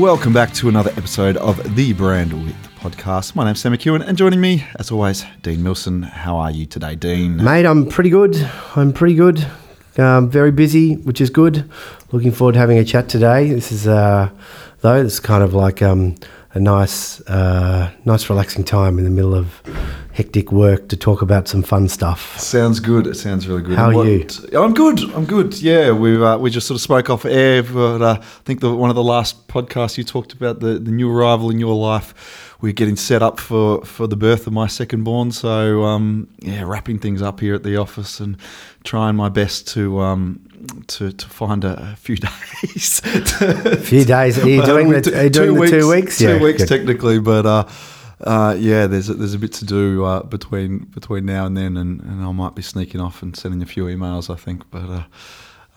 Welcome back to another episode of the Brand With podcast. My name's Sam McEwen, and joining me, as always, Dean Milson. How are you today, Dean? Mate, I'm pretty good. I'm pretty good. Um, very busy, which is good. Looking forward to having a chat today. This is, uh, though, it's kind of like um, a nice, uh, nice, relaxing time in the middle of hectic work to talk about some fun stuff. Sounds good. It sounds really good. How And are you? I'm good. I'm good. Yeah, we uh, we just sort of spoke off air, but uh, I think the, one of the last podcasts you talked about the, the new arrival in your life. We're getting set up for, for the birth of my second born, so um, yeah, wrapping things up here at the office and trying my best to um, to, to find a, few days. A few days. Are you doing the, are you doing the two weeks? Two weeks good. technically, but uh, uh, yeah, there's a, there's a bit to do uh, between between now and then, and, and I might be sneaking off and sending a few emails. I think, but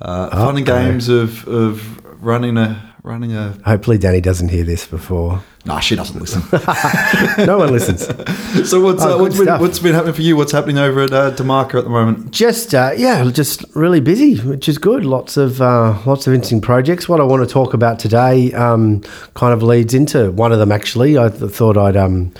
uh, uh, fun and games of, of running a running a. Hopefully, Danny doesn't hear this before. Nah, she doesn't listen. No one listens. so what's Oh, uh, what's been what's been happening for you? What's happening over at uh, Demarca at the moment? Just uh, yeah, just really busy, which is good. Lots of uh, lots of interesting projects. What I want to talk about today um, kind of leads into one of them. Actually, I th- thought I'd. Um,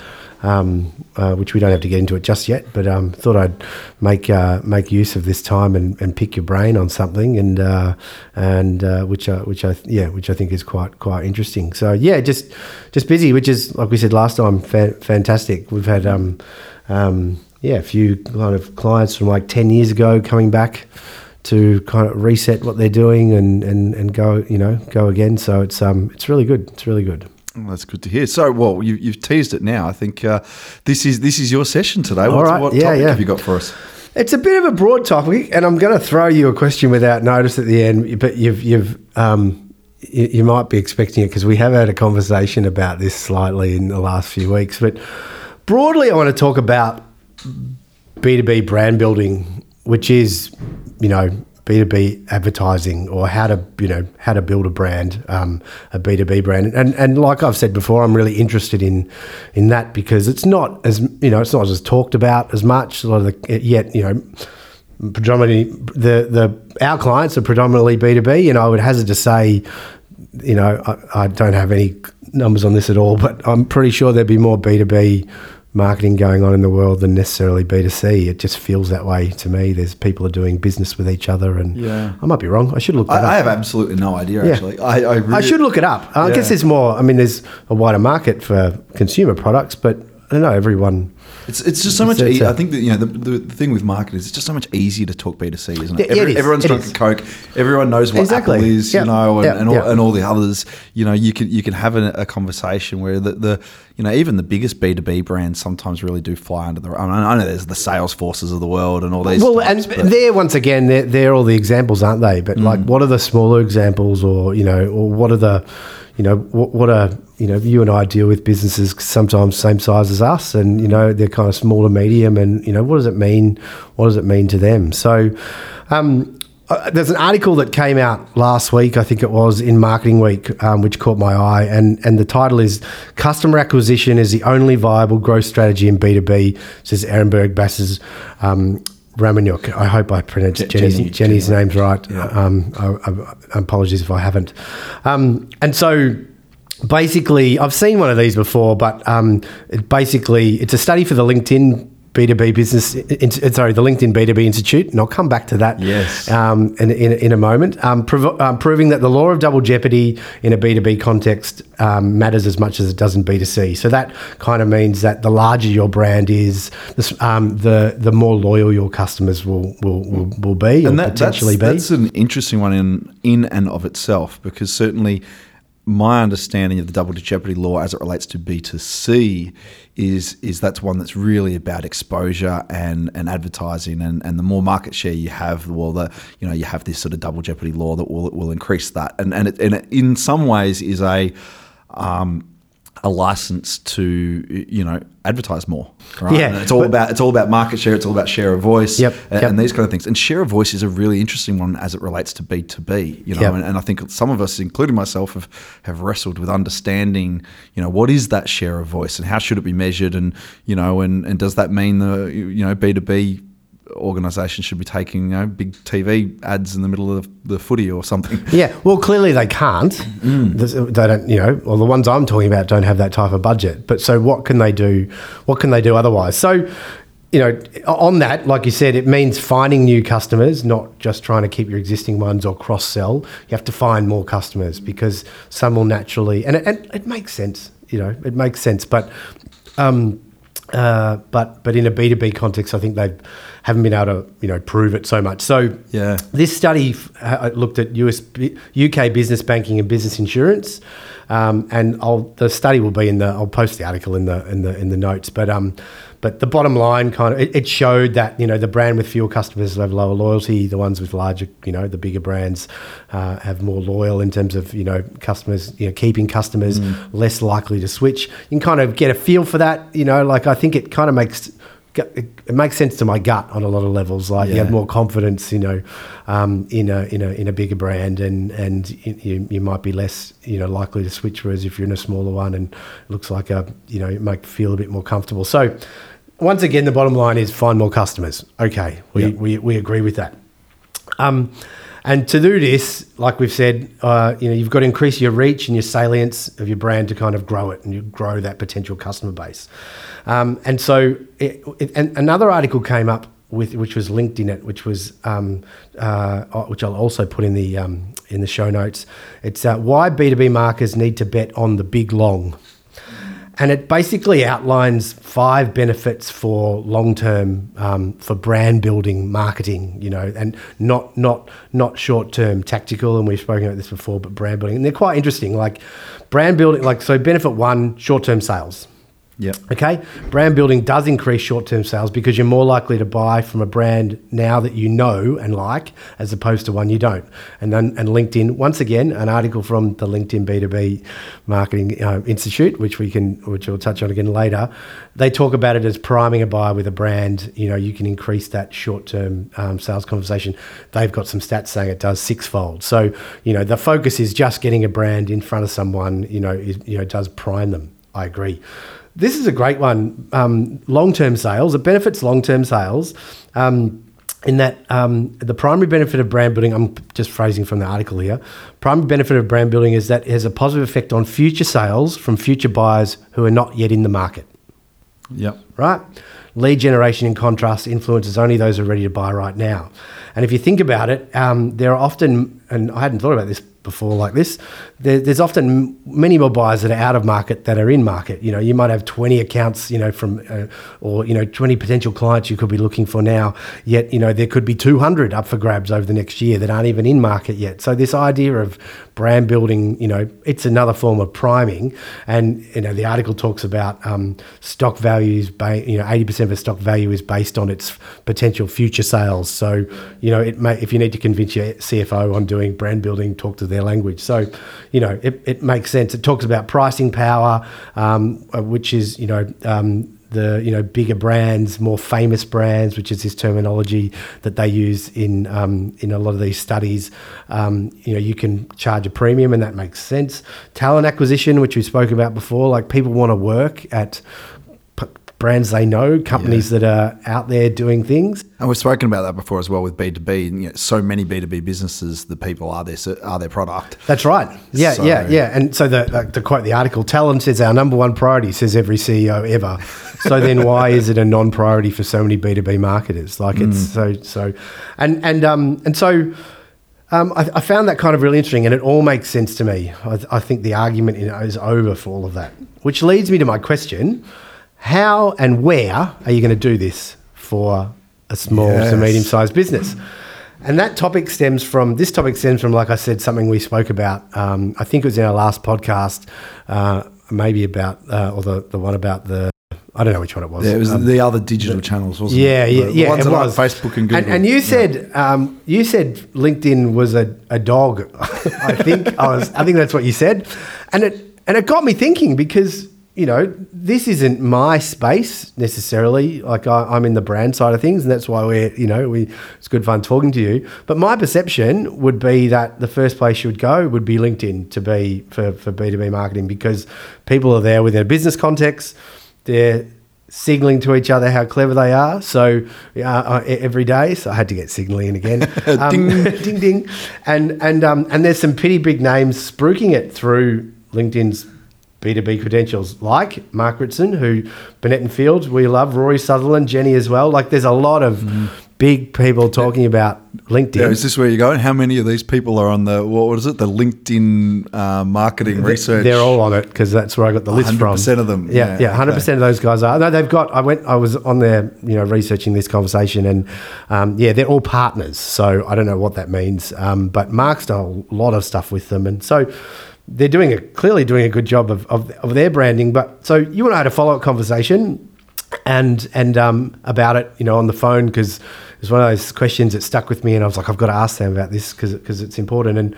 um, uh, which we don't have to get into it just yet, but um, thought I'd make uh, make use of this time and, and pick your brain on something, and uh, and uh, which I, which I yeah which I think is quite quite interesting. So yeah, just just busy, which is like we said last time, fa- fantastic. We've had um, um, yeah a few kind of clients from like ten years ago coming back to kind of reset what they're doing and, and, and go you know go again. So it's um it's really good. It's really good. Oh, that's good to hear. So, well, you, you've teased it now. I think uh, this is this is your session today. All What, right. what Yeah, topic yeah. have you got for us? It's a bit of a broad topic, and I'm going to throw you a question without notice at the end. But you've you've um, you, you might be expecting it because we have had a conversation about this slightly in the last few weeks. But broadly, I want to talk about B2B brand building, which is, you know, B2B advertising or how to, you know, how to build a brand, um, a B2B brand. And, and like I've said before, I'm really interested in, in that because it's not as, you know, it's not as talked about as much. A lot of the, yet, you know, predominantly the, the, our clients are predominantly B2B. You know, I would hazard to say, you know, I, I don't have any numbers on this at all, but I'm pretty sure there'd be more B2B marketing going on in the world than necessarily B2C. It just feels that way to me. There's people are doing business with each other, and Yeah. I might be wrong. I should look that I, I have absolutely no idea. Yeah. Actually, I I, really, I should look it up. I Yeah. guess there's more. I mean, there's a wider market for consumer products, but I don't know everyone. It's, it's just so much. E- I think that you know the, the, the thing with market is it's just so much easier to talk B two C, isn't it? Yeah, it is. Everyone's It drunk is. a Coke. Everyone knows what Exactly. Apple is, Yeah. you know, and, Yeah. and, all, Yeah. and all the others. You know, you can you can have a, a conversation where the, the you know even the biggest B two B brands sometimes really do fly under the. I, mean, I know there's the Salesforces of the world and all these. Well, types, and but- they're once again they're, they're all the examples, aren't they? But like, mm. what are the smaller examples, or you know, or what are the, you know, what, what are you know, you and I deal with businesses sometimes same size as us, and you know, they're kind of small to medium, and you know, what does it mean? What does it mean to them? So. Um, uh, there's an article that came out last week, I think it was in Marketing Week, um, which caught my eye, and and the title is "Customer Acquisition is the only viable growth strategy in B2B," says Ehrenberg Bass's um, Romaniuk. I hope I pronounced Je- Jenny's, Jenny- Jenny's Jenny. name's right. Um, I, I, apologies if I haven't. Um, and so basically, I've seen one of these before, but um, it basically, it's a study for the LinkedIn B2B business, in, sorry, the LinkedIn B2B Institute, and I'll come back to that Yes. um, in, in, in a moment, um, prov- um, proving that the law of double jeopardy in a B2B context um, matters as much as it does in B2C. So that kind of means that the larger your brand is, the, um, the the more loyal your customers will will, will, will be and that, potentially that's, be. That's an interesting one in in and of itself because certainly my understanding of the double jeopardy law as it relates to B2C is is that's one that's really about exposure and, and advertising and, and the more market share you have, well the you know you have this sort of double jeopardy law that will will increase that. And and it, and it in some ways is a um, a license to you know advertise more. Right? Yeah, And it's all but- about it's all about market share. It's all about share of voice. Yep, and, yep. and these kind of things. And share of voice is a really interesting one as it relates to B two B. You know, Yep. and, and I think some of us, including myself, have have wrestled with understanding. You know, what is that share of voice and how should it be measured? And you know, and and does that mean the you know B two B organisations should be taking you know big TV ads in the middle of the footy or something. Yeah, well, clearly they can't. There's- They don't, you know. Well, the ones I'm talking about don't have that type of budget. But so, what can they do? What can they do otherwise? So, you know, on that, like you said, it means finding new customers, not just trying to keep your existing ones or cross sell. You have to find more customers because some will naturally, and it, and it makes sense. You know, it makes sense, but. Um, uh, but but in a B two B context, I think they haven't been able to you know prove it so much. So Yeah. this study f- uh, looked at US, UK business banking and business insurance, um, and I'll, the study will be in the. I'll post the article in the in the in the notes. But um, but the bottom line kind of it, it showed that you know the brand with fewer customers have lower loyalty. The ones with larger, you know, the bigger brands uh, have more loyal in terms of you know customers, you know, keeping customers, less likely to switch. You can kind of get a feel for that. You know, like I think it kind of makes it it makes sense to my gut on a lot of levels. Like you have more confidence, you know, um, in a in a in a bigger brand, and and you, you might be less you know likely to switch. Whereas if you're in a smaller one and it looks like a you know it might feel a bit more comfortable. So once again, the bottom line is find more customers. Okay, we Yeah. we, we agree with that. Um, and to do this, like we've said, uh, you know, you've got to increase your reach and your salience of your brand to kind of grow it and you grow that potential customer base. Um, and so, it, it, and another article came up with which was linked in it, which was um, uh, which I'll also put in the um, in the show notes. It's uh, why B two B marketers need to bet on the big long and it basically outlines five benefits for long term um, for brand building marketing you know and not not not short term tactical and we've spoken about this before but brand building. And they're quite interesting like brand building like so benefit one short term sales Yep. Okay, brand building does increase short term sales because you're more likely to buy from a brand now that you know and like as opposed to one you don't. And then and LinkedIn, once again, an article from the LinkedIn B2B Marketing uh, Institute, which we can, which we'll touch on again later. They talk about it as priming a buyer with a brand. You know, you can increase that short term um, sales conversation. They've got some stats saying it does sixfold. So, you know, the focus is just getting a brand in front of someone, you know, is, you know, does prime them. I agree. This is a great one. Um, long term sales. It benefits long term sales. Um, in that um, the primary benefit of brand building, I'm just phrasing from the article here. Primary benefit of brand building is that it has a positive effect on future sales from future buyers who are not yet in the market Yep. right? Lead generation, in contrast, influences only those who are ready to buy right now. And if you think about it, um, there are often, and I hadn't thought about this before like this, there, there's often many more buyers that are out of market that are in market. You know, you might have 20 accounts, you know, from, uh, or, you know, 20 potential clients you could be looking for now, yet, you know, there could be 200 up for grabs over the next year that aren't even in market yet. So this idea of brand building, you know, it's another form of priming. And, you know, the article talks about um, stock values, ba- you know, 80% of a stock value is based on its potential future sales. So, you know, it may, if you need to convince your CFO on doing brand building, talk to their language. So, you know, it, it makes sense. It talks about pricing power, um, uh, which is, you know, um, the you know bigger brands, more famous brands, which is this terminology that they use in um, in a lot of these studies. Um, you know, you can charge a premium, and that makes sense. Talent acquisition, which we spoke about before, like people want to work at brands they know, companies that are out there doing things. And we've spoken about that before as well with B two B. So many B two B businesses, the people are their are their product. That's right. Yeah, So- yeah, yeah. And so the, like, to quote the article, talent is our number one priority, says every CEO ever. So then why is it a non-priority for so many B2B marketers? Like it's so, so, and, and, um, and so, um, I, I found that kind of really interesting and it all makes sense to me. I, I think the argument you know, is over for all of that, which leads me to my question. How and where are you going to do this for a small to medium sized business? And that topic stems from this topic stems from, like I said, something we spoke about. Um, I think it was in our last podcast, uh, maybe about uh, or the the one about the I don't know which one it was. Yeah, it was Um, the other digital channels, wasn't yeah, it? yeah, The- the yeah. ones it was like Facebook and Google. And, and you said um, you said LinkedIn was a, a dog. I think I was. I think that's what you said, and it and it got me thinking because you know this isn't my space necessarily. Like I, I'm in the brand side of things, and that's why we're you know we it's good fun talking to you. But my perception would be that the first place you would go would be LinkedIn to be for for B two B marketing because people are there within a business context. They're signaling to each other how clever they are. So uh, every day, so I had to get signaling in again. Um, ding, ding, ding, and and um, and there's some pretty big names spruiking it through LinkedIn's B2B credentials, like Mark Ritson, who Binet and Fields, we love, Rory Sutherland, Jenny as well. Like there's a lot of mm big people talking about LinkedIn. Yeah, is this where you're going? How many of these people are on the what is it? The LinkedIn uh, marketing they, research. They're all on it because that's where I got the list 100% from. Hundred percent of them. Yeah, yeah, hundred percent okay. of those guys are. No, they've got. I went. I was on there, you know, researching this conversation, and um, yeah, they're all partners. So I don't know what that means, um, but Mark's done a lot of stuff with them, and so they're doing a clearly doing a good job of, of, of their branding. But so you and I had a follow up conversation and and um, about it, you know, on the phone because it was one of those questions that stuck with me, and I was like, I've got to ask them about this because because it's important. And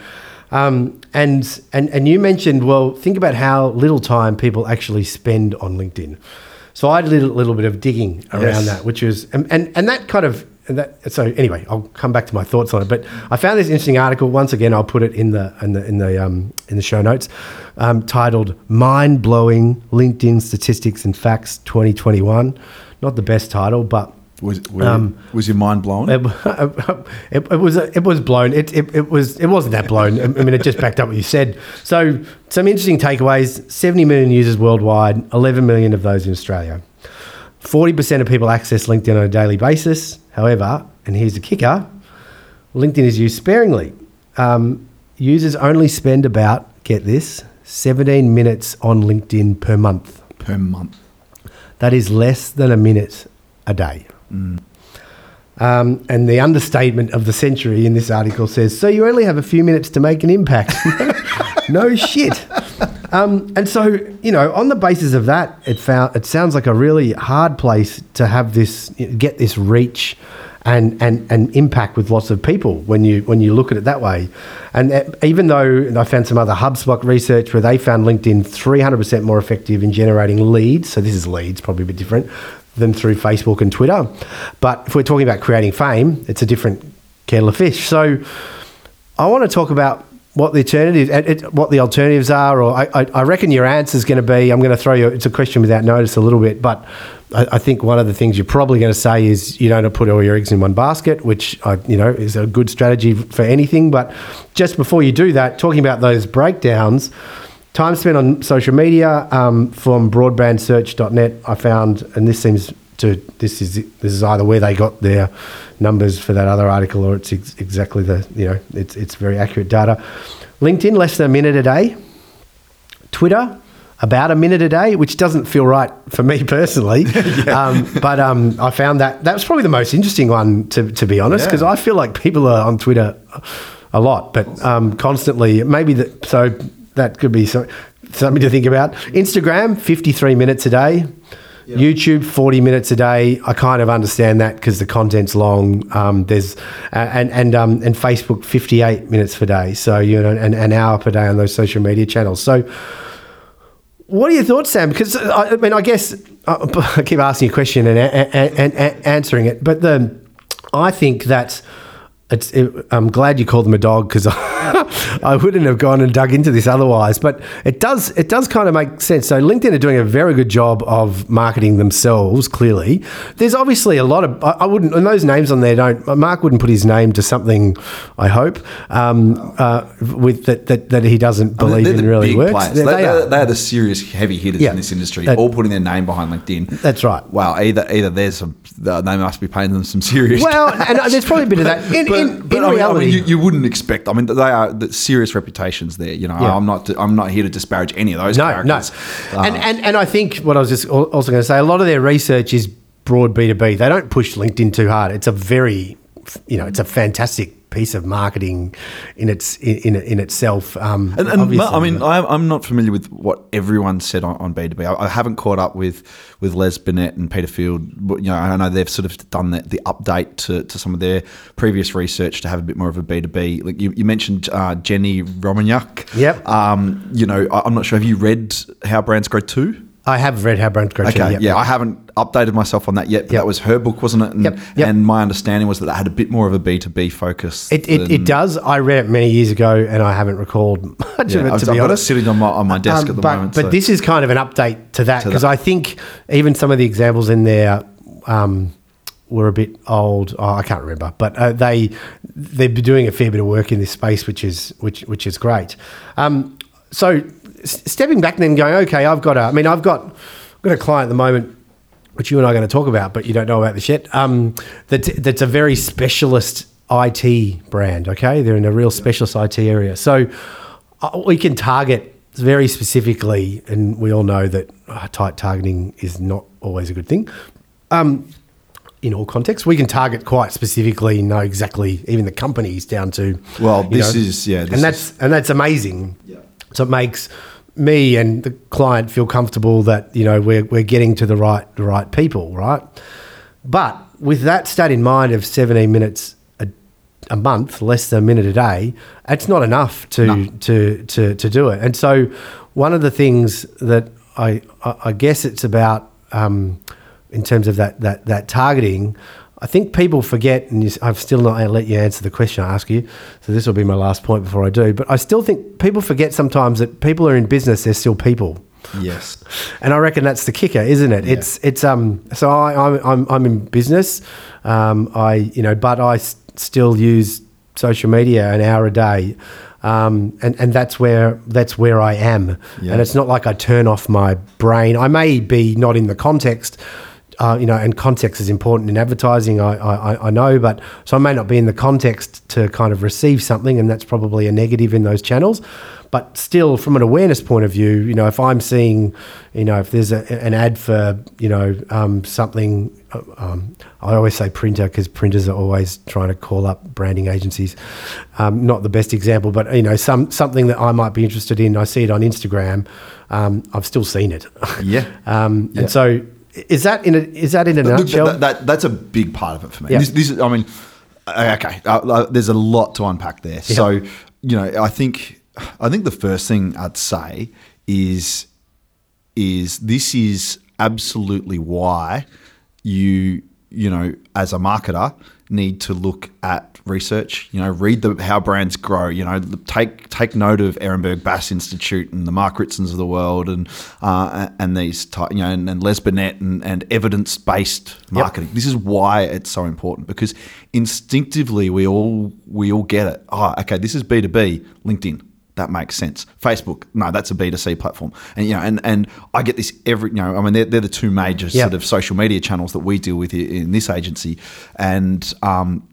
um, and and and you mentioned, well, think about how little time people actually spend on LinkedIn. So I did a little, little bit of digging around yes. that, which was and, and and that kind of and that, so anyway, I'll come back to my thoughts on it. But I found this interesting article. Once again, I'll put it in the in the in the um, in the show notes, um, titled "Mind Blowing LinkedIn Statistics and Facts 2021." Not the best title, but was um, was your mind blown? It, it, it, was it was blown. It, it, it was it wasn't that blown. I mean, it just backed up what you said. So some interesting takeaways: seventy million users worldwide, eleven million of those in Australia. 40% of people access LinkedIn on a daily basis. However, and here's the kicker LinkedIn is used sparingly. Um, users only spend about, get this, 17 minutes on LinkedIn per month. Per month. That is less than a minute a day. Mm. Um, and the understatement of the century in this article says, so you only have a few minutes to make an impact. no shit. Um, and so, you know, on the basis of that, it found it sounds like a really hard place to have this get this reach and, and, and impact with lots of people when you when you look at it that way. And even though I found some other HubSpot research where they found LinkedIn 300% more effective in generating leads, so this is leads, probably a bit different than through Facebook and Twitter. But if we're talking about creating fame, it's a different kettle of fish. So I want to talk about what the alternatives, what the alternatives are, or I, I reckon your answer is going to be. I'm going to throw you. It's a question without notice a little bit, but I, I, think one of the things you're probably going to say is you don't put all your eggs in one basket, which I, you know is a good strategy for anything. But just before you do that, talking about those breakdowns, time spent on social media um, from broadbandsearch.net, I found, and this seems to this is this is either where they got their numbers for that other article or it's ex- exactly the you know it's it's very accurate data. LinkedIn less than a minute a day. Twitter about a minute a day, which doesn't feel right for me personally. yeah. um, but um, I found that that was probably the most interesting one to to be honest because yeah. I feel like people are on Twitter a lot, but um, constantly. Maybe that so that could be so, something to think about. Instagram, fifty three minutes a day. Yep. YouTube, 40 minutes a day. I kind of understand that because the content's long. Um, there's uh, and and um, and Facebook, 58 minutes per day. So you know, an, an hour per day on those social media channels. So, what are your thoughts, Sam? Because I, mean, I guess uh, I keep asking a question and, and, and, answering it, but the I think that it, I'm glad you called them a dog because I, I wouldn't have gone and dug into this otherwise. But it does it does kind of make sense. So LinkedIn are doing a very good job of marketing themselves. Clearly, there's obviously a lot of I, I wouldn't and those names on there don't. Mark wouldn't put his name to something. I hope um, uh, with that, that that he doesn't believe I mean, in really works. They, they, are. they are the serious heavy hitters yeah. in this industry, all putting their name behind LinkedIn. That's right. Wow, either either there's some they must be paying them some serious. Well, and there's probably a bit of that. In, but, in, but in reality, I mean, you, you, wouldn't expect. I mean, they are the serious reputations there. You know, yeah. I'm not. I'm not here to disparage any of those. No, characters. no. Uh, and, and and I think what I was just also going to say, a lot of their research is broad B two B. They don't push LinkedIn too hard. It's a very, you know, it's a fantastic piece of marketing in its in, in itself. Um, and, and I mean, I'm not familiar with what everyone said on, on B2B. I, I, haven't caught up with with Les Binet and Peter Field. You know, I know they've sort of done the, the update to, to some of their previous research to have a bit more of a B2B. Like you, you mentioned uh, Jenny Romaniuk. Yep. Um, you know, I, am not sure. Have you read How Brands Grow Too? I have read How Brands Grow Okay, yep. yeah, I haven't updated myself on that yet, but Yep. that was her book, wasn't it? And, Yep, yep. and my understanding was that that had a bit more of a B2B focus. It, it, it does. I read it many years ago, and I haven't recalled much Yeah, of it I've, to I've be got it honest. sitting on my, on my desk Um, at the but, moment. But so- this is kind of an update to that because. I think even some of the examples in there um, were a bit old. Oh, I can't remember, but uh, they they're doing a fair bit of work in this space, which is which which is great. Um, so stepping back and then going, okay, I've got a. I mean, I've got I've got a client at the moment. Which you and I are going to talk about, but you don't know about this yet. Um, that, that's a very specialist IT brand. Okay, they're in a real specialist IT area. So uh, we can target very specifically, and we all know that uh, tight targeting is not always a good thing. Um, in all contexts, we can target quite specifically, know exactly even the companies down to. Well, this is- yeah, this and that's and that's amazing. Yeah. So it makes me and the client feel comfortable that you know we're we're getting to the right the right people, right? But with that stat in mind of 17 minutes a, a month, less than a minute a day, it's not enough to, No. to, to, to do it. And so one of the things that I, I, I guess it's about um, in terms of that, that, that targeting, I think people forget, and you, I've still not let you answer the question I ask you, so this will be my last point before I do. But I still think people forget sometimes that people are in business; they're still people. yes. And I reckon that's the kicker, isn't it? It's it's um. So I I'm I'm, I'm in business, um. I you know, but I s- still use social media an hour a day, um. And and that's where that's where I am. Yeah. And it's not like I turn off my brain. I may be not in the context. Uh, you know, and context is important in advertising. I, I, I know, but so I may not be in the context to kind of receive something, and that's probably a negative in those channels. But still, from an awareness point of view, you know, if I'm seeing, you know, if there's a, an ad for, you know, um, something, uh, um, I always say printer because printers are always trying to call up branding agencies. Um, not the best example, but you know, some something that I might be interested in. I see it on Instagram. Um, I've still seen it. Yeah. um, Yeah. And so, is that in a is that in a Look, nutshell? that, that, that's a big part of it for me. Yeah. This, this is, I mean, uh, okay, uh, uh, there's a lot to unpack there. Yeah. So, you know, I think, I think the first thing I'd say is, is this is absolutely why you, you know, as a marketer, need to look at research. You know, read the how brands grow. You know, take take note of Ehrenberg Bass Institute and the Mark Ritsons of the world, and uh, and these ty- you know, and, and Les Binet and, and evidence based marketing. This is why it's so important because instinctively we all we all get it. Oh, okay, this is B two B. LinkedIn. That makes sense. Facebook, no, that's a B2C platform. And you know, and, and I get this every you know, I mean they're, they're the two major Yeah. sort of social media channels that we deal with in this agency. And um,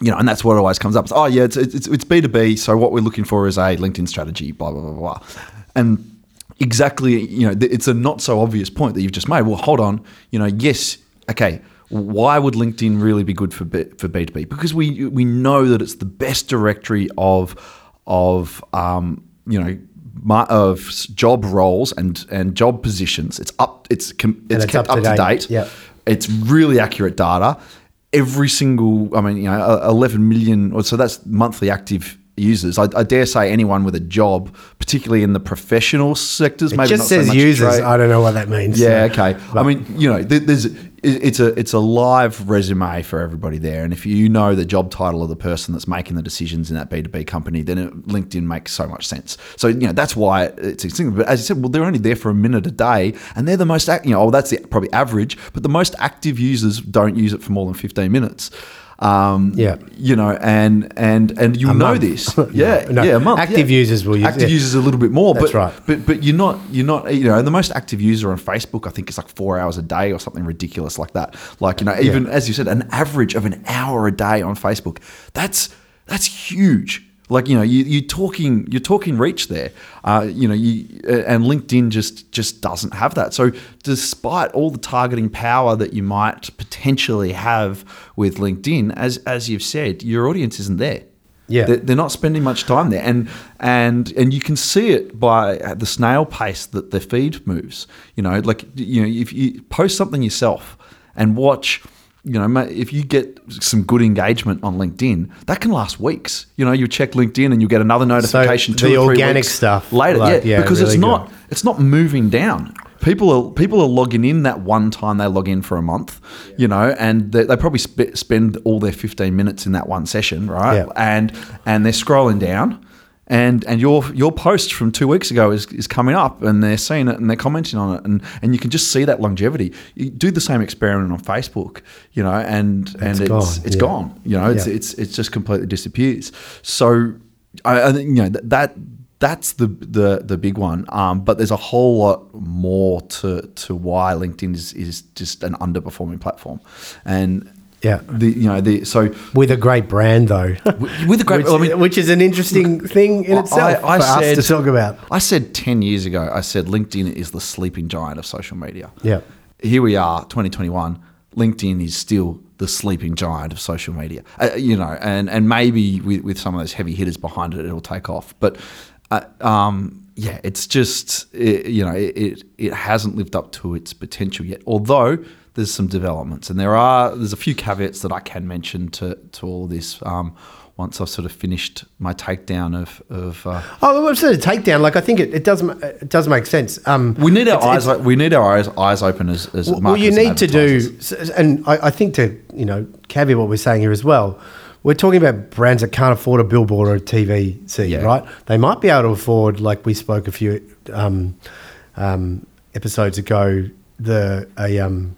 you know, and that's what always comes up. It's, oh yeah, it's it's it's B two B. So what we're looking for is a LinkedIn strategy. Blah blah blah blah. And exactly, you know, it's a not so obvious point that you've just made. Well, hold on. You know, yes, okay. Why would LinkedIn really be good for B, for B two B? Because we we know that it's the best directory of of um, you know. Of job roles and and job positions, it's up. It's com- it's, it's kept up to date. date. Yep. It's really accurate data. Every single, I mean, you know, uh, 11 million, or so that's monthly active users. I, I dare say anyone with a job, particularly in the professional sectors, it maybe just not so says much users. trade. I don't know what that means. Yeah, So- okay. I mean, you know, there- there's it's a it's a live resume for everybody there, and if you know the job title of the person that's making the decisions in that B two B company, then it, LinkedIn makes so much sense. So you know that's why it's extinct. But as you said, well, they're only there for a minute a day, and they're the most act- you know, oh, that's the, probably average, but the most active users don't use it for more than fifteen minutes. Um, Yeah. you know, and and and you know month. this, yeah, no. yeah, a month. Active yeah. users will use- active yeah. users a little bit more, That's but right. but but you're not you're not you know the most active user on Facebook I think is like four hours a day or something ridiculous like that. Like you know even as you said an average of an hour a day on Facebook. That's that's huge. Like you know you you're talking you're talking reach there. Uh, you know you uh, and LinkedIn just just doesn't have that. So despite all the targeting power that you might potentially have with LinkedIn, as as you've said, your audience isn't there. Yeah. They're, they're not spending much time there, and and and you can see it by the snail pace that the feed moves. You know, like you know, if you post something yourself and watch. You know, if you get some good engagement on LinkedIn, that can last weeks. You know, you check LinkedIn and you get another notification. the two or three organic weeks stuff, later, like, yeah, yeah, because really it's not good. it's not moving down. people are people are logging in that one time they log in for a month, you know, and they, they probably sp- spend all their fifteen minutes in that one session, right? Yeah. And and they're scrolling down. And, and your your post from two weeks ago is, is coming up and they're seeing it and they're commenting on it and, and you can just see that longevity. You do the same experiment on Facebook, you know, and and it's gone, it's yeah. gone. You know, it's Yeah. it's it's just completely disappears. So I, I think you know that, that that's the the the big one. Um, but there's a whole lot more to to why LinkedIn is is just an underperforming platform, and Yeah. the you know the so With a great brand, though. with a great. which, I mean, which is an interesting thing in I- itself I for us said- to talk about. I said 10 years ago, I said LinkedIn is the sleeping giant of social media. Yeah. Here we are, 2021. LinkedIn is still the sleeping giant of social media. Uh, you know, and, and maybe with, with some of those heavy hitters behind it, it'll take off. But uh, um, yeah, it's just, it, you know, it, it, it hasn't lived up to its potential yet. Although there's some developments, and there are, there's a few caveats that I can mention to, to all this. Um, once I've sort of finished my takedown of, of uh, Oh, well, sort of takedown. Like I think it, it does it does make sense. Um, We need our it's- eyes. we need our eyes, eyes open as, as Well, well, you need to do, and I, I think to you know caveat what we're saying here as well. We're talking about brands that can't afford a billboard or a TV seat, Yeah. right? They might be able to afford, like we spoke a few um, um, episodes ago, the a um,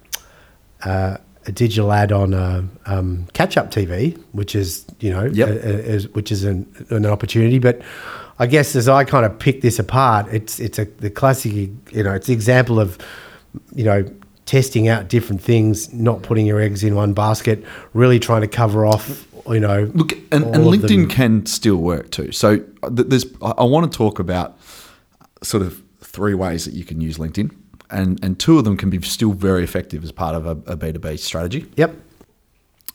uh, a digital ad on uh, um, catch up TV, which is you know, Yep. a- a- is- which is an, an opportunity. But I guess as I kind of pick this apart, it's it's a the classic, you know, it's the example of you know testing out different things, not putting your eggs in one basket, really trying to cover off, you know. Look, and, and LinkedIn can still work too. So uh, there's, I want to talk about sort of three ways that you can use LinkedIn, and and two of them can be still very effective as part of a, a B2B strategy. Yep.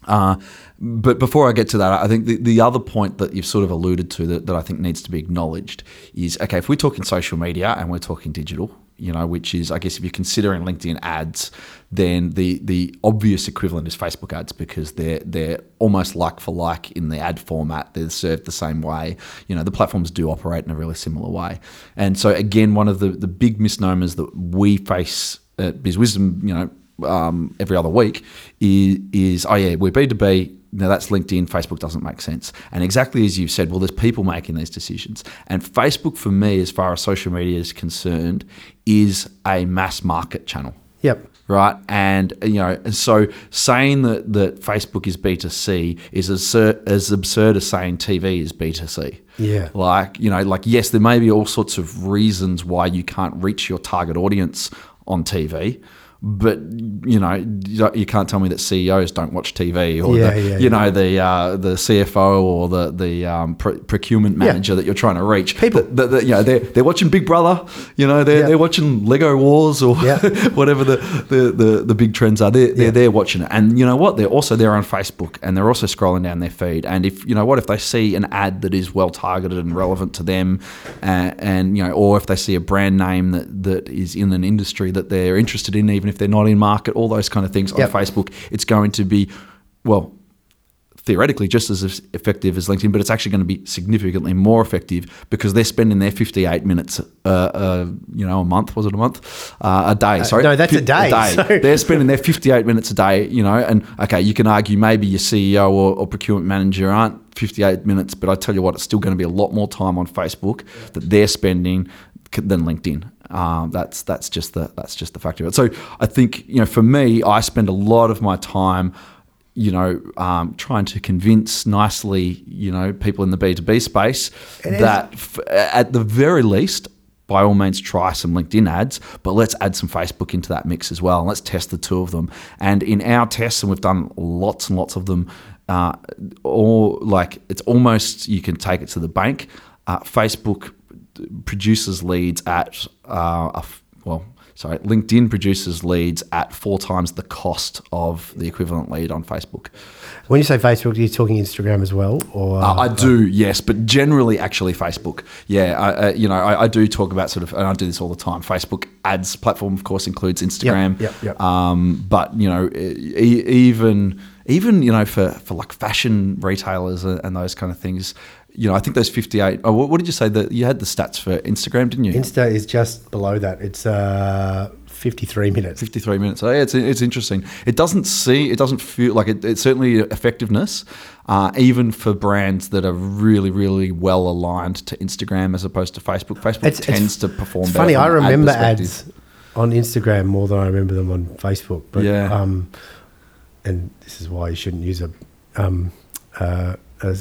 Uh, but before I get to that, I think the, the other point that you've sort of alluded to that, that I think needs to be acknowledged is okay, if we're talking social media and we're talking digital, you know, which is, I guess, if you're considering LinkedIn ads, then the the obvious equivalent is Facebook ads because they're they're almost like for like in the ad format. They're served the same way. You know, the platforms do operate in a really similar way. And so again, one of the the big misnomers that we face at Biz Wisdom, you know, um, every other week is, is oh yeah we're b2b now that's linkedin facebook doesn't make sense and exactly as you've said well there's people making these decisions and facebook for me as far as social media is concerned is a mass market channel Yep. right? And you know, and so saying that that Facebook is B two C is as as absurd as saying TV is B two C. Yeah. like you know, like yes, there may be all sorts of reasons why you can't reach your target audience on TV. But you know, you can't tell me that CEOs don't watch TV, or Yeah, the, yeah, you know yeah. the uh, the CFO or the the um, pr- procurement manager that you're trying to reach. People. that, that- that, you know, they're they're watching Big Brother. You know, they're they're watching Lego Wars or whatever the, the, the, the big trends are. They're, they're watching it. And you know what? They're also there on Facebook and they're also scrolling down their feed. And if, you know what, if they see an ad that is well targeted and relevant to them, uh, and, you know, or if they see a brand name that, that is in an industry that they're interested in, even if they're not in market, all those kind of things Yep. on Facebook, it's going to be, well, theoretically just as effective as LinkedIn, but it's actually going to be significantly more effective because they're spending their 58 minutes, uh, uh, you know, a month, was it a month? Uh, a day, sorry. no, that's a day, they're spending their 58 minutes a day, you know, and okay, you can argue maybe your CEO or, or procurement manager aren't 58 minutes, but I tell you what, it's still going to be a lot more time on Facebook that they're spending than LinkedIn. Um, that's that's just the that's just the fact of it. So I think you know, for me, I spend a lot of my time you know, um, trying to convince nicely, you know, people in the B two B space that f- at the very least, by all means, try some LinkedIn ads, but let's add some Facebook into that mix as well, and let's test the two of them. And in our tests, and we've done lots and lots of them, uh, or like it's almost you can take it to the bank. Uh, Facebook produces leads at uh, a f- well sorry, LinkedIn produces leads at four times the cost of the equivalent lead on Facebook. When you say Facebook, are you talking Instagram as well, or Uh, I do, yes, but generally, actually, Facebook. Yeah, I, uh, you know, I, I do talk about sort of, and I do this all the time. Facebook ads platform, of course, includes Instagram. yep, yep. Um, but you know, e- even even you know, for for like fashion retailers and those kind of things. You know, I think those fifty-eight. Oh, what, did you say? That you had the stats for Instagram, didn't you? Insta is just below that. It's uh, 53 minutes. 53 minutes. So yeah, it's it's interesting. It doesn't see, it doesn't feel like it, it's certainly effectiveness, uh, even for brands that are really, really well aligned to Instagram as opposed to Facebook. Facebook It's- it's tends to perform It's better. funny. I an ad remember ads on Instagram more than I remember them on Facebook. But Yeah. um, and this is why you shouldn't use a um, uh, a,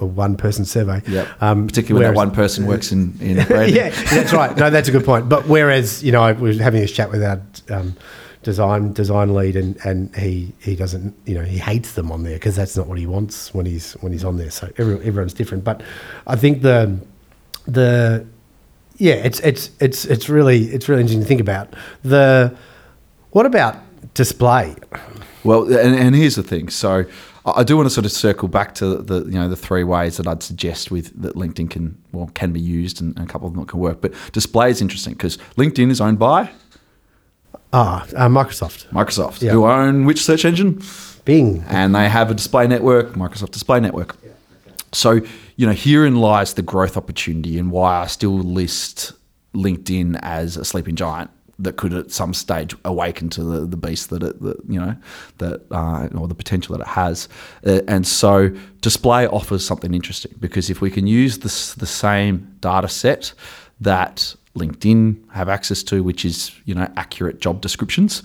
a one person survey. Yeah, Um, particularly when that one person works in, in branding. yeah, that's right. No, that's a good point. But whereas you know, I was having this chat with our um, design design lead, and, and he he doesn't you know he hates them on there because that's not what he wants when he's when he's on there. So every, everyone's different. But I think the the yeah, it's it's it's it's really it's really interesting to think about. The what about display? Well, and, and here's the thing. So I do want to sort of circle back to the you know the three ways that I'd suggest with that LinkedIn can well can be used and, and a couple of them that can work. But display is interesting because LinkedIn is owned by Ah, uh, Microsoft, Microsoft, Yeah. who own which search engine, Bing. and they have a display network, Microsoft Display Network. So you know herein lies the growth opportunity and why I still list LinkedIn as a sleeping giant that could at some stage awaken to the, the beast that it that, you know that uh, or the potential that it has uh, and so display offers something interesting because if we can use this the same data set that LinkedIn have access to which is you know accurate job descriptions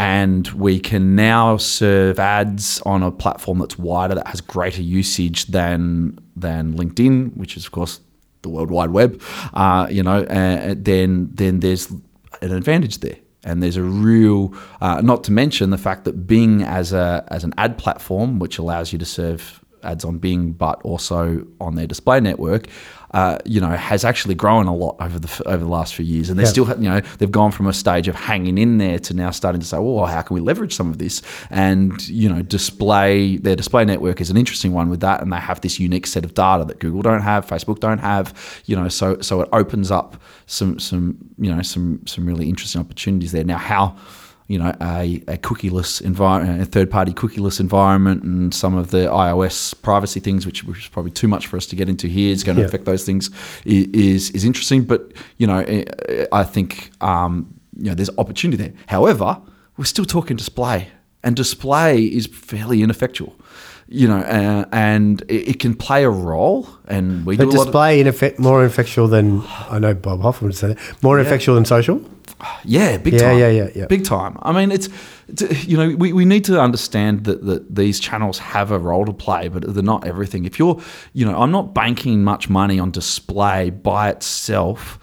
and we can now serve ads on a platform that's wider that has greater usage than than LinkedIn, which is of course the World Wide Web. Uh, you know, uh, then then there's an advantage there. And there's a real, uh, not to mention the fact that Bing as a as an ad platform, which allows you to serve ads on Bing, but also on their display network, uh, you know, has actually grown a lot over the over the last few years, and they're Yeah. still, you know, they've gone from a stage of hanging in there to now starting to say, well, how can we leverage some of this? And you know, display their display network is an interesting one with that, and they have this unique set of data that Google don't have, Facebook don't have, you know, so so it opens up some some you know some some really interesting opportunities there. Now, how you know, a, a cookieless environment, a third-party cookieless environment, and some of the iOS privacy things, which, which is probably too much for us to get into here, is going to Yeah. affect those things, is is interesting. But you know, eh, eh, I think um, you know there's opportunity there. However, we're still talking display, and display is fairly ineffectual. You know, uh, and it, it can play a role, and we But do a lot of, display in effect more infectial than I know Bob Hoffman would say that. More infectial than social. Yeah, big Yeah, time. yeah, yeah, yeah. Big time. I mean, it's, it's you know, we, we need to understand that, that these channels have a role to play, but they're not everything. If you're, you know, I'm not banking much money on display by itself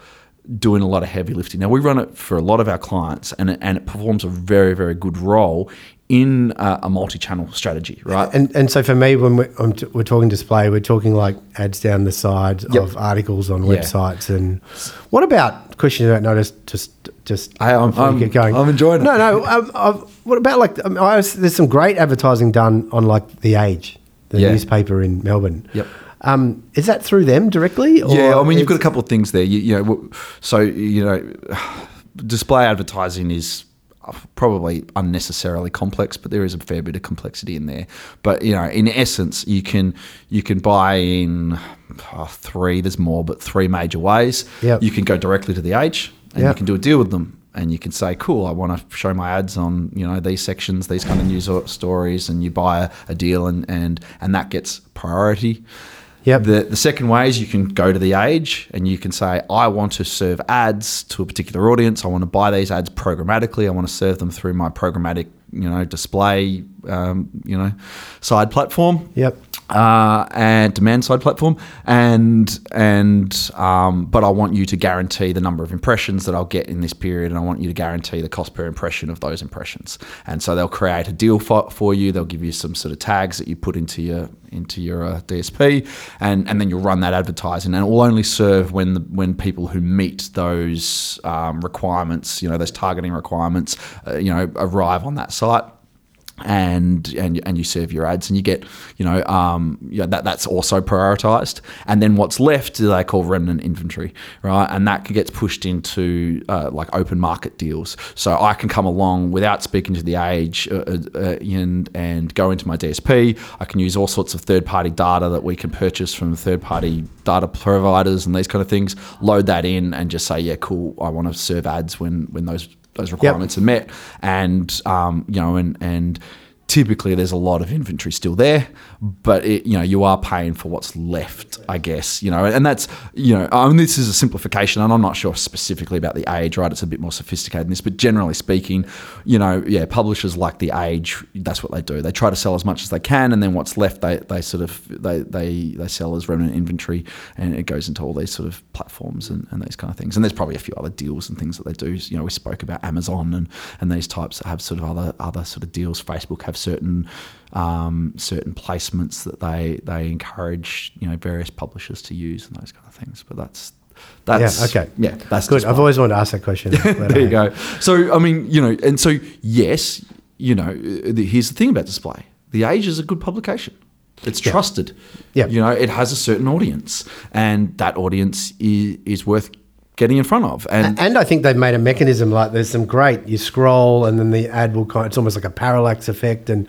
doing a lot of heavy lifting. Now, we run it for a lot of our clients and it, and it performs a very, very good role in a, a multi-channel strategy, right? And and so for me, when we're, t- we're talking display, we're talking like ads down the side Yep. of articles on Yeah. websites. And what about question you don't notice? Just just I'm- before I'm- get going. I'm enjoying it. No, no. Um, I've, what about like um, I was, there's some great advertising done on like the Age, the Yeah. newspaper in Melbourne. Yep. Um, is that through them directly? Or Yeah, I mean, you've got a couple of things there. You, you know, so you know, display advertising is probably unnecessarily complex, but there is a fair bit of complexity in there. But you know, in essence, you can you can buy in oh, three. There's more, but three major ways. Yep. You can go directly to the age, and Yep. you can do a deal with them. And you can say, "Cool, I want to show my ads on you know these sections, these kind of news stories," and you buy a, a deal, and and and that gets priority. Yep. The, the second way is you can go to the age and you can say, I want to serve ads to a particular audience. I want to buy these ads programmatically. I want to serve them through my programmatic, you know, display, um, you know, side platform Yep. Uh, and demand side platform, and and um, but I want you to guarantee the number of impressions that I'll get in this period, and I want you to guarantee the cost per impression of those impressions. And so they'll create a deal for, for you. They'll give you some sort of tags that you put into your into your uh, DSP, and and then you'll run that advertising, and it will only serve when the when people who meet those um, requirements, you know, those targeting requirements, uh, you know, arrive on that site and and and you serve your ads and you get you know um yeah that that's also prioritized. And then what's left they call remnant inventory right? And that gets pushed into uh, like open market deals. So I can come along without speaking to the age uh, uh, uh, and and go into my DSP I can use all sorts of third party data that we can purchase from third party data providers and these kind of things load that in and just say yeah cool I want to serve ads when when those those requirements are met, and um, you know, and and typically there's a lot of inventory still there, but it, you know you are paying for what's left, I guess. You know, and that's you know, I mean, this is a simplification, and I'm not sure specifically about the age, right? It's a bit more sophisticated than this, but generally speaking, you know, yeah, publishers like the age, that's what they do. They try to sell as much as they can, and then what's left, they, they sort of they, they they sell as remnant inventory, and it goes into all these sort of platforms and, and these kind of things. And there's probably a few other deals and things that they do. You know, we spoke about Amazon and and these types that have sort of other other sort of deals. Facebook have certain um, certain placements that they they encourage you know various publishers to use and those kind of things. But that's that's Yeah, okay. yeah that's Good. I've always wanted to ask that question. there you uh, go. So I mean you know and so yes you know uh, the- here's the thing about display the age is a good publication. It's trusted. Yeah. You know, it has a certain audience, and that audience is, is worth getting in front of. And And I think they've made a mechanism like there's some great. You scroll and then the ad will kind. It's almost like a parallax effect, and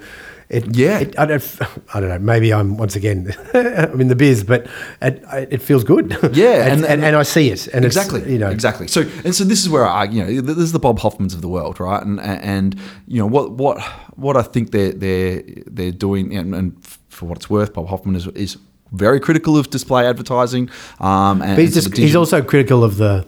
it. Yeah. It, I, don't, I don't know. Maybe I'm once again. I'm in the biz, but it, it feels good. Yeah, and, and- and, and, I see it. And exactly, you know, exactly. So and so this is where I, you know, this is the Bob Hoffmans of the world, right? And and you know what what what I think they're they're they're doing, and, and for what it's worth, Bob Hoffman is is very critical of display advertising. Um, and But he's, just, he's also critical of the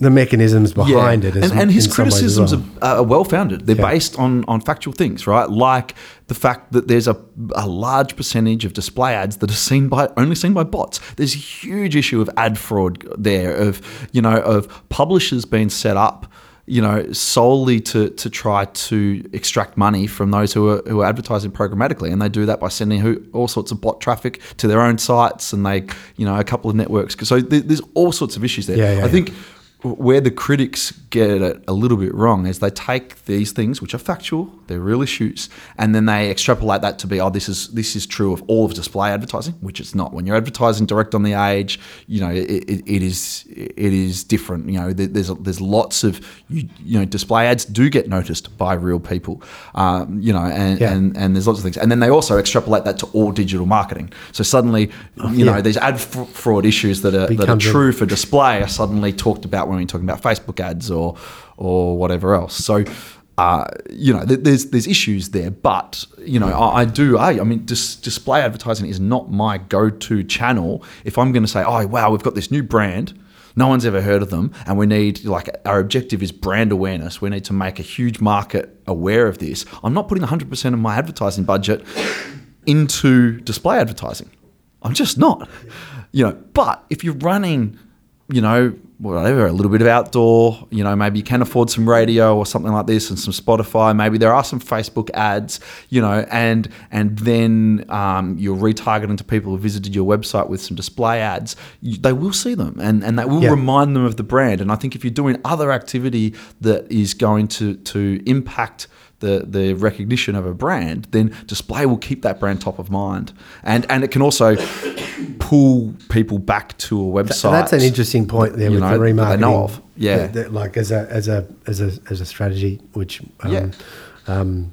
the mechanisms behind it. as- and, and his in some ways as criticisms well. are, are well founded. They're Yeah. based on, on factual things, right? Like the fact that there's a, a large percentage of display ads that are seen by only seen by bots. There's a huge issue of ad fraud there, of you know, of publishers being set up. You know, solely to, to try to extract money from those who are who are advertising programmatically, and they do that by sending who, all sorts of bot traffic to their own sites, and they, you know, a couple of networks. So there's all sorts of issues there. Yeah, yeah, I think where the critics get it a little bit wrong is they take these things which are factual they're real issues and then they extrapolate that to be oh this is this is true of all of display advertising which it's not. When you're advertising direct on the age you know it, it, it is it is different you know there's there's lots of you, you know display ads do get noticed by real people um, you know and, Yeah. and and there's lots of things. And then they also extrapolate that to all digital marketing. So suddenly you know these ad fr- fraud issues that are that are true for display are suddenly talked about when we're talking about Facebook ads or or whatever else. So. Uh, you know, th- there's there's issues there, but you know, I, I do. I, I mean, dis- display advertising is not my go-to channel. If I'm going to say, oh wow, we've got this new brand, no one's ever heard of them, and we need like our objective is brand awareness. We need to make a huge market aware of this. I'm not putting 100% of my advertising budget into display advertising. I'm just not. You know, but if you're running, you know, whatever, a little bit of outdoor, you know, maybe you can afford some radio or something like this and some Spotify. Maybe there are some Facebook ads, you know, and and then um, you're retargeting to people who visited your website with some display ads. You, they will see them, and and that will Yeah. remind them of the brand. And I think if you're doing other activity that is going to to impact the the recognition of a brand, then display will keep that brand top of mind, and and it can also pull people back to a website. That's an interesting point there you with know, the remarketing. they know of. Yeah. that- that, like as a as a as a as a strategy, which um, Yeah. um,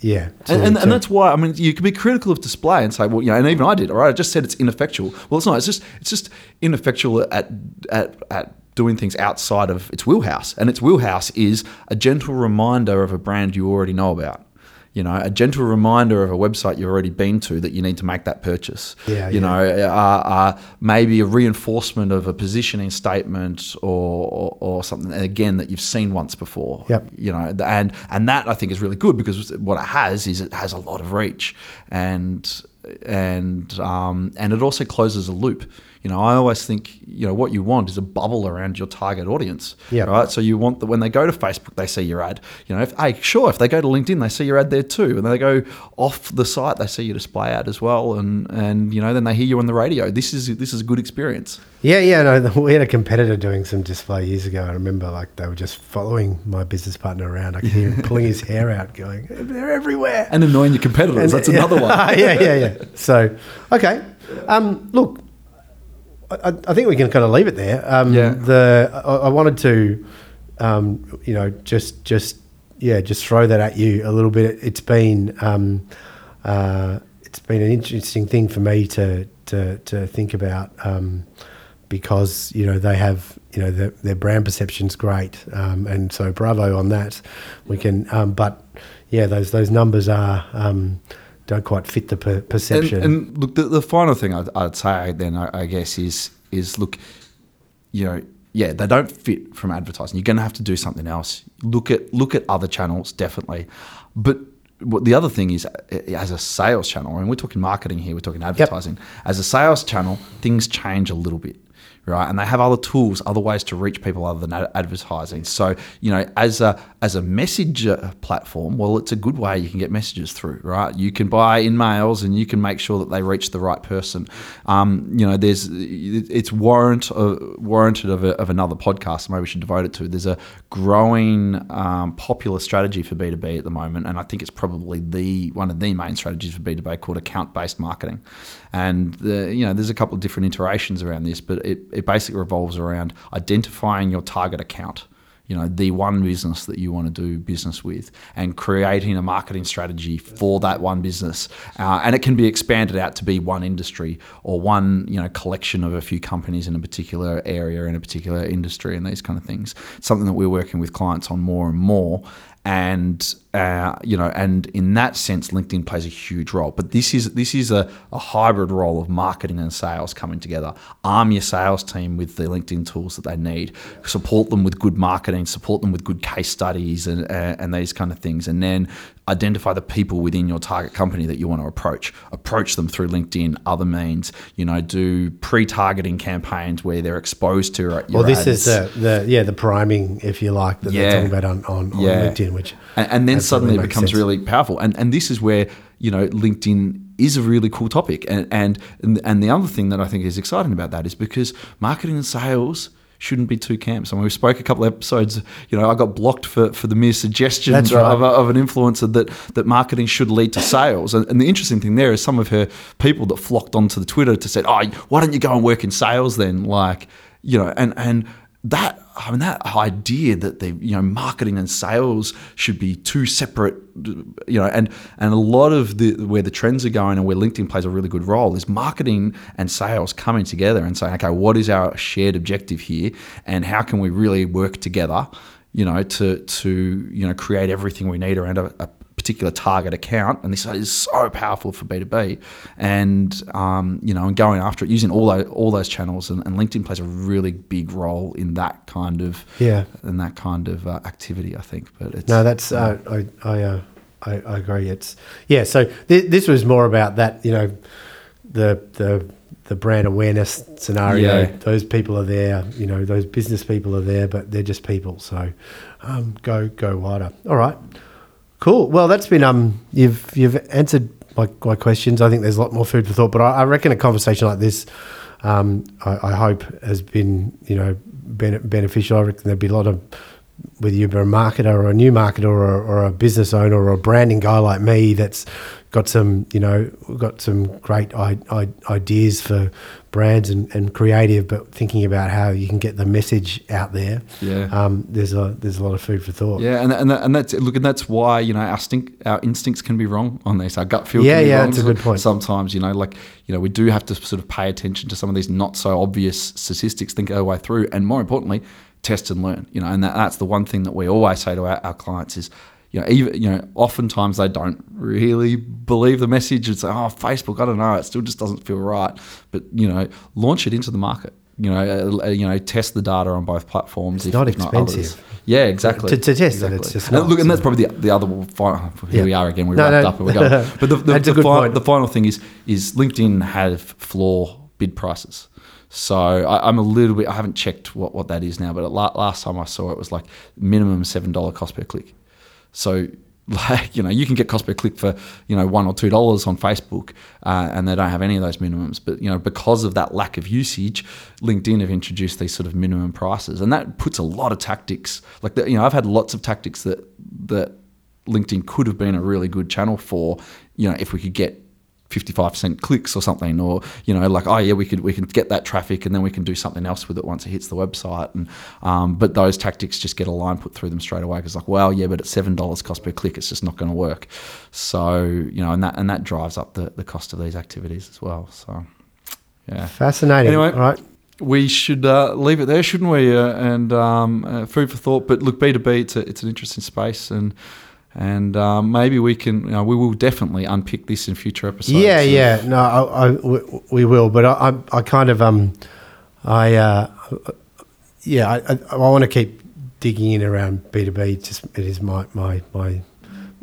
yeah, to- And, and, to- and that's why I mean you can be critical of display and say, well, you know, and even I did. All right, I just said it's ineffectual. Well, it's not. It's just it's just ineffectual at at at doing things outside of its wheelhouse, and its wheelhouse is a gentle reminder of a brand you already know about. You know, a gentle reminder of a website you've already been to that you need to make that purchase. Yeah, you yeah. know, uh, uh, maybe a reinforcement of a positioning statement or, or, or something again that you've seen once before Yep. you know and and that i think is really good because what it has is it has a lot of reach and and um, and it also closes a loop you know i always think you know what you want is a bubble around your target audience Yep. right so you want that when they go to facebook they see your ad you know if hey sure if they go to linkedin they see your ad there too and they go off the site they see your display ad as well and and you know then they hear you on the radio this is this is a good experience yeah, yeah. No, we had a competitor doing some display years ago. I remember like they were just following my business partner around. I could hear him pulling his hair out, going, "They're everywhere." and annoying your competitors that's another one yeah, yeah, yeah. So, okay. Um, look, I, I think we can kind of leave it there. Um, Yeah. The I, I wanted to, um, you know, just just yeah, just throw that at you a little bit. It's been um, uh, it's been an interesting thing for me to to to think about. Um, because you know they have you know their, their brand perception's great, um, and so bravo on that. We can, um, but yeah, those those numbers are. Don't quite fit the per- perception. And, and look, the, the final thing I'd, I'd say then, I, I guess, is is look, you know, yeah, they don't fit from advertising. You're going to have to do something else. Look at look at other channels, definitely. But what the other thing is, as a sales channel, and we're talking marketing here, we're talking advertising. As a sales channel, things change a little bit right? And they have other tools, other ways to reach people other than advertising. So, you know, as a as a messenger platform, well, it's a good way you can get messages through, right? You can buy InMails and you can make sure that they reach the right person. Um, you know, there's it's warrant uh, warranted of, a, of another podcast. Maybe we should devote it to. There's a growing um, popular strategy for B two B at the moment, and I think it's probably the one of the main strategies for B two B called account based marketing. And the, you know, there's a couple of different iterations around this, but it, it basically revolves around identifying your target account you know the one business that you want to do business with and creating a marketing strategy for that one business. Uh, and it can be expanded out to be one industry or one you know collection of a few companies in a particular area in a particular industry and these kind of things. Something that we're working with clients on more and more and uh, you know, and in that sense, LinkedIn plays a huge role. But this is this is a, a hybrid role of marketing and sales coming together. Arm your sales team with the LinkedIn tools that they need. Support them with good marketing. Support them with good case studies and uh, and these kind of things. And then identify the people within your target company that you want to approach. Approach them through LinkedIn, other means. You know, do pre-targeting campaigns where they're exposed to. Your well, this ads. is the, the yeah the priming, if you like, that Yeah. they're talking about on, on, on Yeah. LinkedIn, which and, and then suddenly it becomes sense. really powerful. And and this is where you know LinkedIn is a really cool topic. And and and the other thing that I think is exciting about that is because marketing and sales shouldn't be two camps. I mean, we spoke a couple of episodes. You know, I got blocked for, for the mere suggestion right. of, of an influencer that that marketing should lead to sales. And, and the interesting thing there is some of her people that flocked onto the Twitter to say, "Oh, why don't you go and work in sales then?" Like, you know, and and that I mean that idea that the you know marketing and sales should be two separate you know and and a lot of the where the trends are going and where LinkedIn plays a really good role is marketing and sales coming together and saying okay what is our shared objective here? And how can we really work together you know to to you know create everything we need around a, a particular target account, and this is so powerful for B two B, and um, you know, and going after it using all those all those channels, and, and LinkedIn plays a really big role in that kind of Yeah. in that kind of uh, activity, I think. But it's No, that's uh, I I, uh, I I agree. It's yeah. So th- this was more about that. You know, the the the brand awareness scenario. Yeah. Those people are there. You know, those business people are there, but they're just people. So um, go go wider. All right, cool. Well, that's been um you've you've answered my, my questions. I think there's a lot more food for thought, but I, I reckon a conversation like this. Um, I, I hope has been you know bene- beneficial. I reckon there'd be a lot of whether you're a marketer or a new marketer or, or a business owner or a branding guy like me that's got some, you know, got some great I, I, ideas for brands and, and creative, but thinking about how you can get the message out there. Yeah. Um, there's a there's a lot of food for thought. Yeah, and and, that, and that's look, and that's why you know our stink, our instincts can be wrong on this. Our gut feel. Yeah, can be yeah, wrong that's a good point. Sometimes you know, like you know, we do have to sort of pay attention to some of these not so obvious statistics, think our way through, and more importantly, test and learn. You know, and that, that's the one thing that we always say to our, our clients is. You know, even you know, oftentimes they don't really believe the message and say, "Oh, Facebook, I don't know, it still just doesn't feel right." But you know, launch it into the market. You know, uh, you know, test the data on both platforms. It's not expensive. Yeah, exactly. To- to test it, it's just And not, look, and that's probably the, the other final. Here Yeah. we are again. We No, wrapped no. up and we're going. But the, the, the, good fi- point. the final thing is is LinkedIn have floor bid prices. So I, I'm a little bit. I haven't checked what, what that is now, but la- last time I saw it was like minimum seven dollar cost per click. So like you know you can get cost per click for you know one or two dollars on Facebook, uh, and they don't have any of those minimums. But you know because of that lack of usage, LinkedIn have introduced these sort of minimum prices, and that puts a lot of tactics. Like the, you know I've had lots of tactics that that LinkedIn could have been a really good channel for. You know if we could get 55% clicks or something or you know like oh yeah we could we can get that traffic and then we can do something else with it once it hits the website and um, but those tactics just get a line put through them straight away because like well yeah but at seven dollars cost per click it's just not going to work so you know and that and that drives up the, the cost of these activities as well so yeah Fascinating. Anyway. All right. we should uh, leave it there, shouldn't we? Uh, and um, uh, food for thought. But look, B two B, it's a, it's an interesting space, and and um, maybe we can, you know, we will definitely unpick this in future episodes. Yeah, yeah. No, I, I, we, we will. But I, I, I kind of, um, I, uh, yeah, I, I, want to keep digging in around B two B. Just it is my, my, my.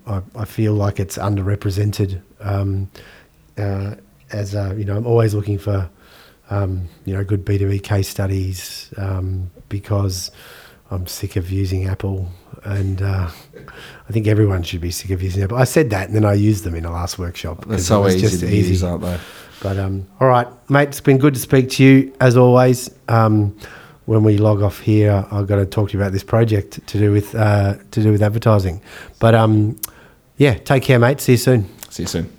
I, I feel like it's underrepresented. Um, uh, as a, you know, I'm always looking for, um, you know, good B two B case studies um, because I'm sick of using Apple, and uh, I think everyone should be sick of using Apple. I said that, and then I used them in the last workshop. They're 'cause so it was easy to use, aren't they? But um, all right, mate, it's been good to speak to you as always. Um, when we log off here, I've got to talk to you about this project to do with uh, to do with advertising. But um, yeah, take care, mate. See you soon. See you soon.